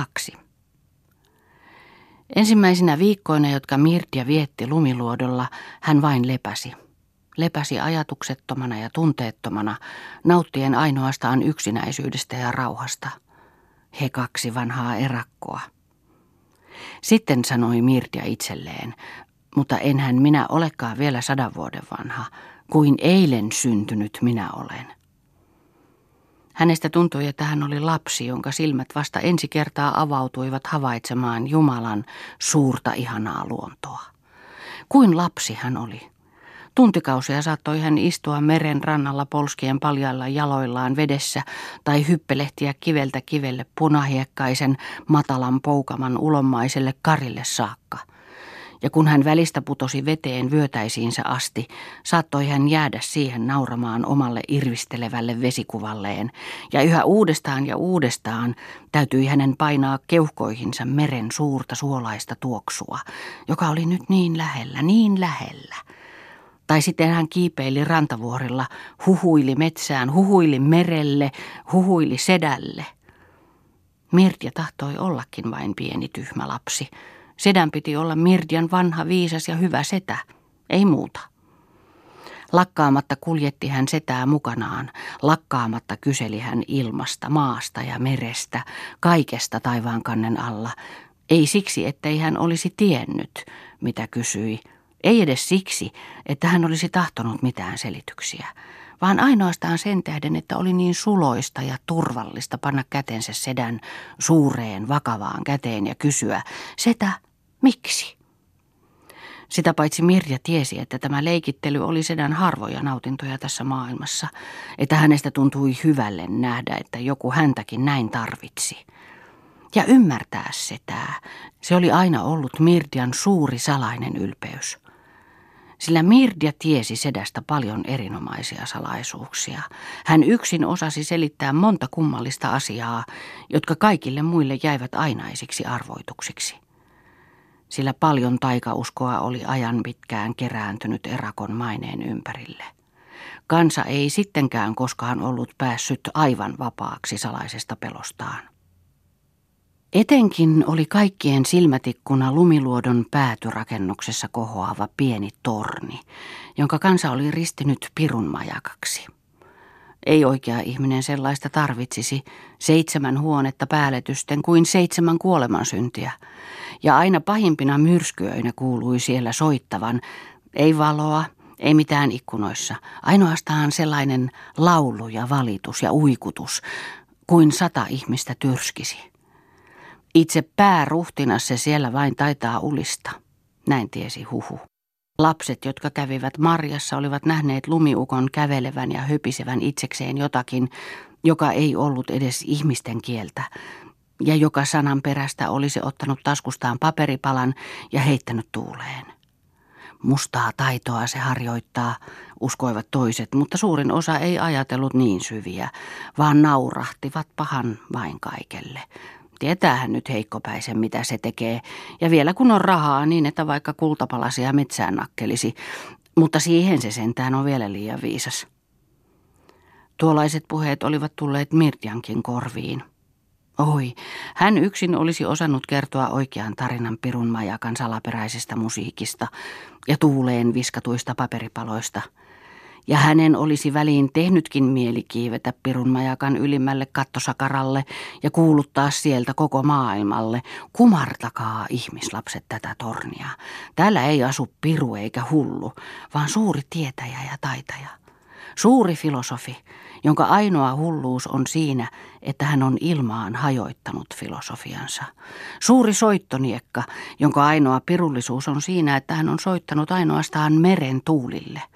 kaksi. Ensimmäisinä viikkoina, jotka Mirtia vietti lumiluodolla, hän vain lepäsi. Lepäsi ajatuksettomana ja tunteettomana, nauttien ainoastaan yksinäisyydestä ja rauhasta. He kaksi vanhaa erakkoa. Sitten sanoi Mirtia itselleen, mutta enhän minä olekaan vielä sadan vuoden vanha, kuin eilen syntynyt minä olen. Hänestä tuntui, että hän oli lapsi, jonka silmät vasta ensi kertaa avautuivat havaitsemaan Jumalan suurta ihanaa luontoa. Kuin lapsi hän oli. Tuntikausia saattoi hän istua meren rannalla polskien paljailla jaloillaan vedessä tai hyppelehtiä kiveltä kivelle punahiekkaisen matalan poukaman ulommaiselle karille saakka – ja kun hän välistä putosi veteen vyötäisiinsä asti, saattoi hän jäädä siihen nauramaan omalle irvistelevälle vesikuvalleen, ja yhä uudestaan ja uudestaan täytyi hänen painaa keuhkoihinsa meren suurta suolaista tuoksua, joka oli nyt niin lähellä, niin lähellä. Tai sitten hän kiipeili rantavuorilla, huhuili metsään, huhuili merelle, huhuili sedälle. Mirtja tahtoi ollakin vain pieni tyhmä lapsi, Sedän piti olla Mirdian vanha, viisas ja hyvä setä, ei muuta. Lakkaamatta kuljetti hän setää mukanaan, lakkaamatta kyseli hän ilmasta, maasta ja merestä, kaikesta taivaankannen alla. Ei siksi, ettei hän olisi tiennyt, mitä kysyi, ei edes siksi, että hän olisi tahtonut mitään selityksiä, vaan ainoastaan sen tähden, että oli niin suloista ja turvallista panna kätensä sedän suureen, vakavaan käteen ja kysyä, setä, Miksi? Sitä paitsi Mirja tiesi, että tämä leikittely oli sedän harvoja nautintoja tässä maailmassa, että hänestä tuntui hyvälle nähdä, että joku häntäkin näin tarvitsi. Ja ymmärtää sitä, se oli aina ollut Mirdian suuri salainen ylpeys. Sillä Mirdia tiesi sedästä paljon erinomaisia salaisuuksia. Hän yksin osasi selittää monta kummallista asiaa, jotka kaikille muille jäivät ainaisiksi arvoituksiksi sillä paljon taikauskoa oli ajan pitkään kerääntynyt erakon maineen ympärille. Kansa ei sittenkään koskaan ollut päässyt aivan vapaaksi salaisesta pelostaan. Etenkin oli kaikkien silmätikkuna lumiluodon päätyrakennuksessa kohoava pieni torni, jonka kansa oli ristinyt pirun majakaksi. Ei oikea ihminen sellaista tarvitsisi, seitsemän huonetta päälletysten kuin seitsemän kuolemansyntiä. Ja aina pahimpina myrskyöinä kuului siellä soittavan, ei valoa, ei mitään ikkunoissa, ainoastaan sellainen laulu ja valitus ja uikutus, kuin sata ihmistä tyrskisi. Itse pääruhtinas se siellä vain taitaa ulista, näin tiesi huhu. Lapset, jotka kävivät marjassa, olivat nähneet lumiukon kävelevän ja höpisevän itsekseen jotakin, joka ei ollut edes ihmisten kieltä, ja joka sanan perästä olisi ottanut taskustaan paperipalan ja heittänyt tuuleen. Mustaa taitoa se harjoittaa, uskoivat toiset, mutta suurin osa ei ajatellut niin syviä, vaan naurahtivat pahan vain kaikelle, Tietäähän nyt heikkopäisen, mitä se tekee. Ja vielä kun on rahaa niin, että vaikka kultapalasia metsään nakkelisi. Mutta siihen se sentään on vielä liian viisas. Tuollaiset puheet olivat tulleet Mirtiankin korviin. Oi, hän yksin olisi osannut kertoa oikean tarinan Pirun majakan salaperäisestä musiikista ja tuuleen viskatuista paperipaloista – ja hänen olisi väliin tehnytkin mieli kiivetä pirunmajakan ylimmälle kattosakaralle ja kuuluttaa sieltä koko maailmalle, kumartakaa ihmislapset tätä tornia. Täällä ei asu piru eikä hullu, vaan suuri tietäjä ja taitaja. Suuri filosofi, jonka ainoa hulluus on siinä, että hän on ilmaan hajoittanut filosofiansa. Suuri soittoniekka, jonka ainoa pirullisuus on siinä, että hän on soittanut ainoastaan meren tuulille –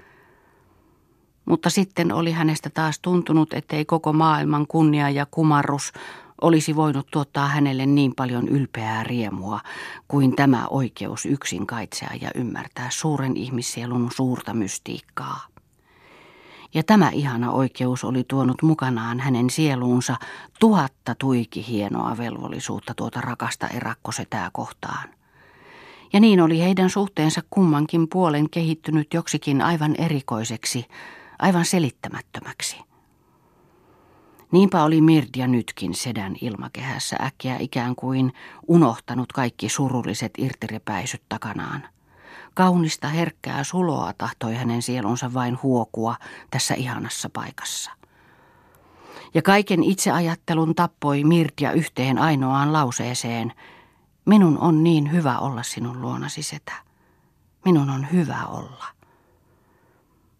mutta sitten oli hänestä taas tuntunut, ettei koko maailman kunnia ja kumarrus olisi voinut tuottaa hänelle niin paljon ylpeää riemua kuin tämä oikeus yksin kaitsea ja ymmärtää suuren ihmissielun suurta mystiikkaa. Ja tämä ihana oikeus oli tuonut mukanaan hänen sieluunsa tuhatta tuiki hienoa velvollisuutta tuota rakasta erakkosetää kohtaan. Ja niin oli heidän suhteensa kummankin puolen kehittynyt joksikin aivan erikoiseksi, aivan selittämättömäksi. Niinpä oli Mirdia nytkin sedän ilmakehässä äkkiä ikään kuin unohtanut kaikki surulliset irtirepäisyt takanaan. Kaunista herkkää suloa tahtoi hänen sielunsa vain huokua tässä ihanassa paikassa. Ja kaiken itseajattelun tappoi Mirdia yhteen ainoaan lauseeseen. Minun on niin hyvä olla sinun luonasi setä. Minun on hyvä olla.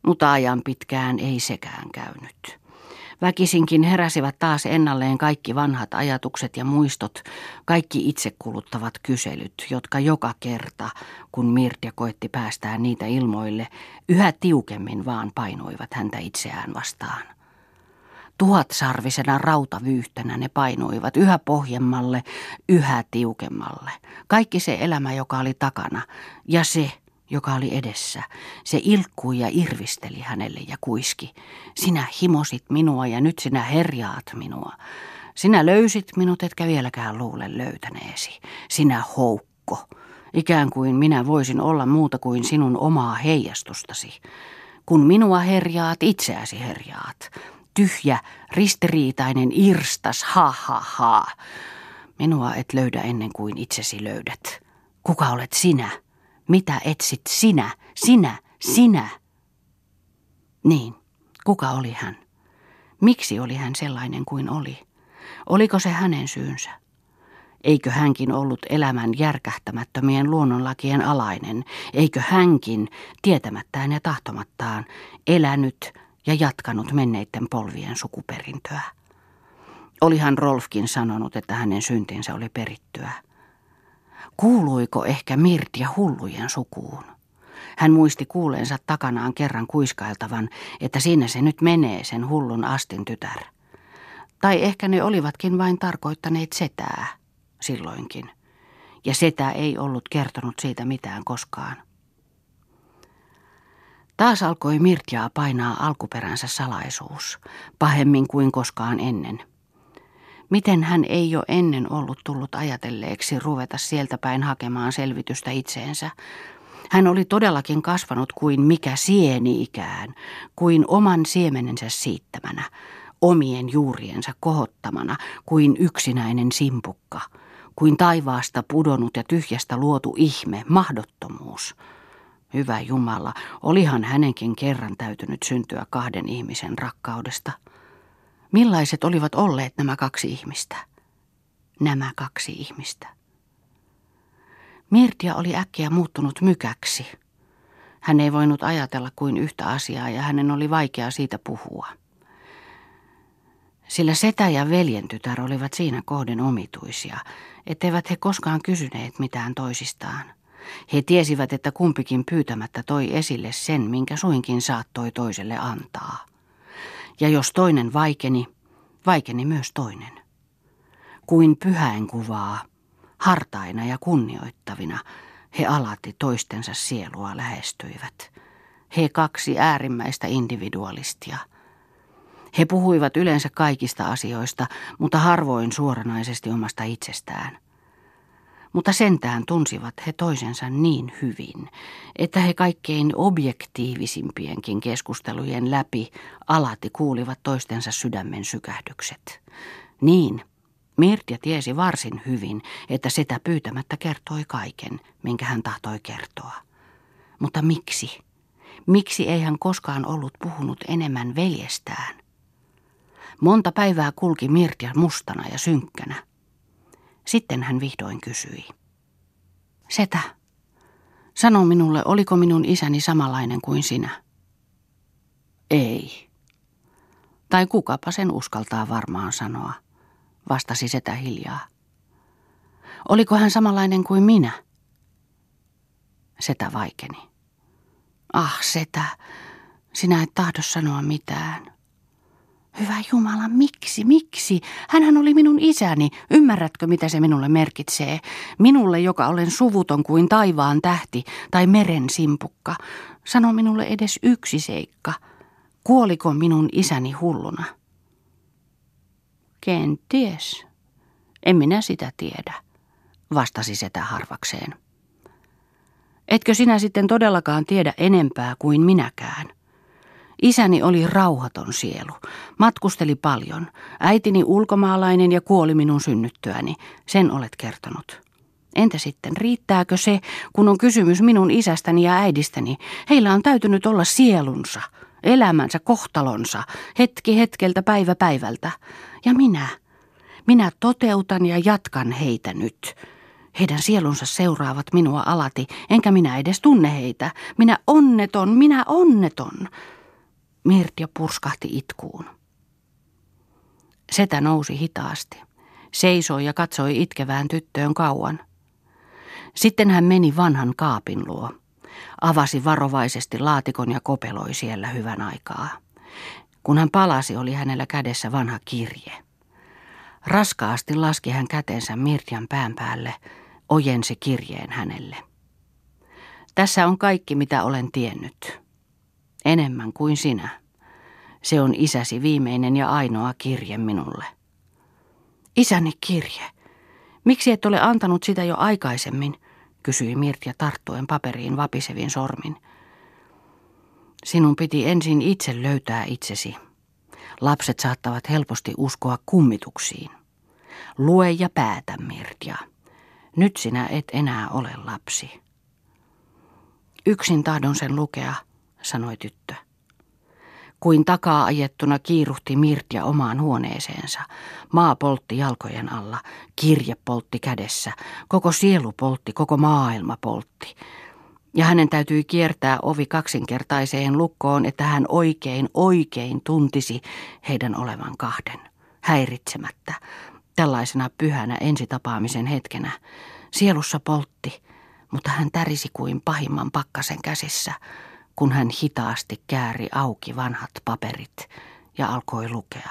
Mutta ajan pitkään ei sekään käynyt. Väkisinkin heräsivät taas ennalleen kaikki vanhat ajatukset ja muistot, kaikki itsekuluttavat kyselyt, jotka joka kerta, kun Mirtia koitti päästää niitä ilmoille, yhä tiukemmin vaan painoivat häntä itseään vastaan. Tuhatsarvisena rautavyyhtänä ne painuivat yhä pohjemmalle, yhä tiukemmalle. Kaikki se elämä, joka oli takana, ja se, joka oli edessä. Se ilkkui ja irvisteli hänelle ja kuiski. Sinä himosit minua ja nyt sinä herjaat minua. Sinä löysit minut, etkä vieläkään luule löytäneesi. Sinä houkko. Ikään kuin minä voisin olla muuta kuin sinun omaa heijastustasi. Kun minua herjaat, itseäsi herjaat. Tyhjä, ristiriitainen irstas, ha ha ha. Minua et löydä ennen kuin itsesi löydät. Kuka olet sinä? Mitä etsit sinä, sinä, sinä? Niin, kuka oli hän? Miksi oli hän sellainen kuin oli? Oliko se hänen syynsä? Eikö hänkin ollut elämän järkähtämättömien luonnonlakien alainen? Eikö hänkin, tietämättään ja tahtomattaan, elänyt ja jatkanut menneiden polvien sukuperintöä? Olihan Rolfkin sanonut, että hänen syntinsä oli perittyä. Kuuluiko ehkä Mirtia hullujen sukuun? Hän muisti kuuleensa takanaan kerran kuiskailtavan, että siinä se nyt menee sen hullun astin tytär. Tai ehkä ne olivatkin vain tarkoittaneet setää silloinkin. Ja setä ei ollut kertonut siitä mitään koskaan. Taas alkoi Mirtiaa painaa alkuperänsä salaisuus, pahemmin kuin koskaan ennen – Miten hän ei jo ennen ollut tullut ajatelleeksi ruveta sieltä päin hakemaan selvitystä itseensä? Hän oli todellakin kasvanut kuin mikä sieni ikään, kuin oman siemenensä siittämänä, omien juuriensa kohottamana, kuin yksinäinen simpukka, kuin taivaasta pudonnut ja tyhjästä luotu ihme, mahdottomuus. Hyvä Jumala, olihan hänenkin kerran täytynyt syntyä kahden ihmisen rakkaudesta – Millaiset olivat olleet nämä kaksi ihmistä? Nämä kaksi ihmistä. Mirtia oli äkkiä muuttunut mykäksi. Hän ei voinut ajatella kuin yhtä asiaa ja hänen oli vaikea siitä puhua. Sillä setä ja veljen tytär olivat siinä kohden omituisia, etteivät he koskaan kysyneet mitään toisistaan. He tiesivät, että kumpikin pyytämättä toi esille sen, minkä suinkin saattoi toiselle antaa ja jos toinen vaikeni, vaikeni myös toinen. Kuin pyhäin kuvaa, hartaina ja kunnioittavina, he alati toistensa sielua lähestyivät. He kaksi äärimmäistä individualistia. He puhuivat yleensä kaikista asioista, mutta harvoin suoranaisesti omasta itsestään mutta sentään tunsivat he toisensa niin hyvin, että he kaikkein objektiivisimpienkin keskustelujen läpi alati kuulivat toistensa sydämen sykähdykset. Niin, Mirtia tiesi varsin hyvin, että sitä pyytämättä kertoi kaiken, minkä hän tahtoi kertoa. Mutta miksi? Miksi ei hän koskaan ollut puhunut enemmän veljestään? Monta päivää kulki Mirtia mustana ja synkkänä. Sitten hän vihdoin kysyi. Setä, sano minulle, oliko minun isäni samanlainen kuin sinä? Ei. Tai kukapa sen uskaltaa varmaan sanoa, vastasi setä hiljaa. Oliko hän samanlainen kuin minä? Setä vaikeni. Ah, setä, sinä et tahdo sanoa mitään. Hyvä Jumala, miksi, miksi? Hänhän oli minun isäni. Ymmärrätkö, mitä se minulle merkitsee? Minulle, joka olen suvuton kuin taivaan tähti tai meren simpukka. Sano minulle edes yksi seikka. Kuoliko minun isäni hulluna? Kenties. En minä sitä tiedä, vastasi setä harvakseen. Etkö sinä sitten todellakaan tiedä enempää kuin minäkään? Isäni oli rauhaton sielu. Matkusteli paljon. Äitini ulkomaalainen ja kuoli minun synnyttyäni. Sen olet kertonut. Entä sitten, riittääkö se, kun on kysymys minun isästäni ja äidistäni? Heillä on täytynyt olla sielunsa, elämänsä, kohtalonsa, hetki hetkeltä, päivä päivältä. Ja minä, minä toteutan ja jatkan heitä nyt. Heidän sielunsa seuraavat minua alati, enkä minä edes tunne heitä. Minä onneton, minä onneton. Mirtja purskahti itkuun. Setä nousi hitaasti. Seisoi ja katsoi itkevään tyttöön kauan. Sitten hän meni vanhan kaapin luo. Avasi varovaisesti laatikon ja kopeloi siellä hyvän aikaa. Kun hän palasi, oli hänellä kädessä vanha kirje. Raskaasti laski hän kätensä Mirtian pään päälle, ojensi kirjeen hänelle. Tässä on kaikki, mitä olen tiennyt. Enemmän kuin sinä. Se on isäsi viimeinen ja ainoa kirje minulle. Isäni kirje. Miksi et ole antanut sitä jo aikaisemmin? kysyi Mirtja tarttuen paperiin vapisevin sormin. Sinun piti ensin itse löytää itsesi. Lapset saattavat helposti uskoa kummituksiin. Lue ja päätä, Mirtja. Nyt sinä et enää ole lapsi. Yksin tahdon sen lukea, sanoi tyttö. Kuin takaa ajettuna kiiruhti Mirtja omaan huoneeseensa. Maa poltti jalkojen alla, kirje poltti kädessä, koko sielu poltti, koko maailma poltti. Ja hänen täytyi kiertää ovi kaksinkertaiseen lukkoon, että hän oikein, oikein tuntisi heidän olevan kahden, häiritsemättä, tällaisena pyhänä ensitapaamisen hetkenä. Sielussa poltti, mutta hän tärisi kuin pahimman pakkasen käsissä, kun hän hitaasti kääri auki vanhat paperit ja alkoi lukea.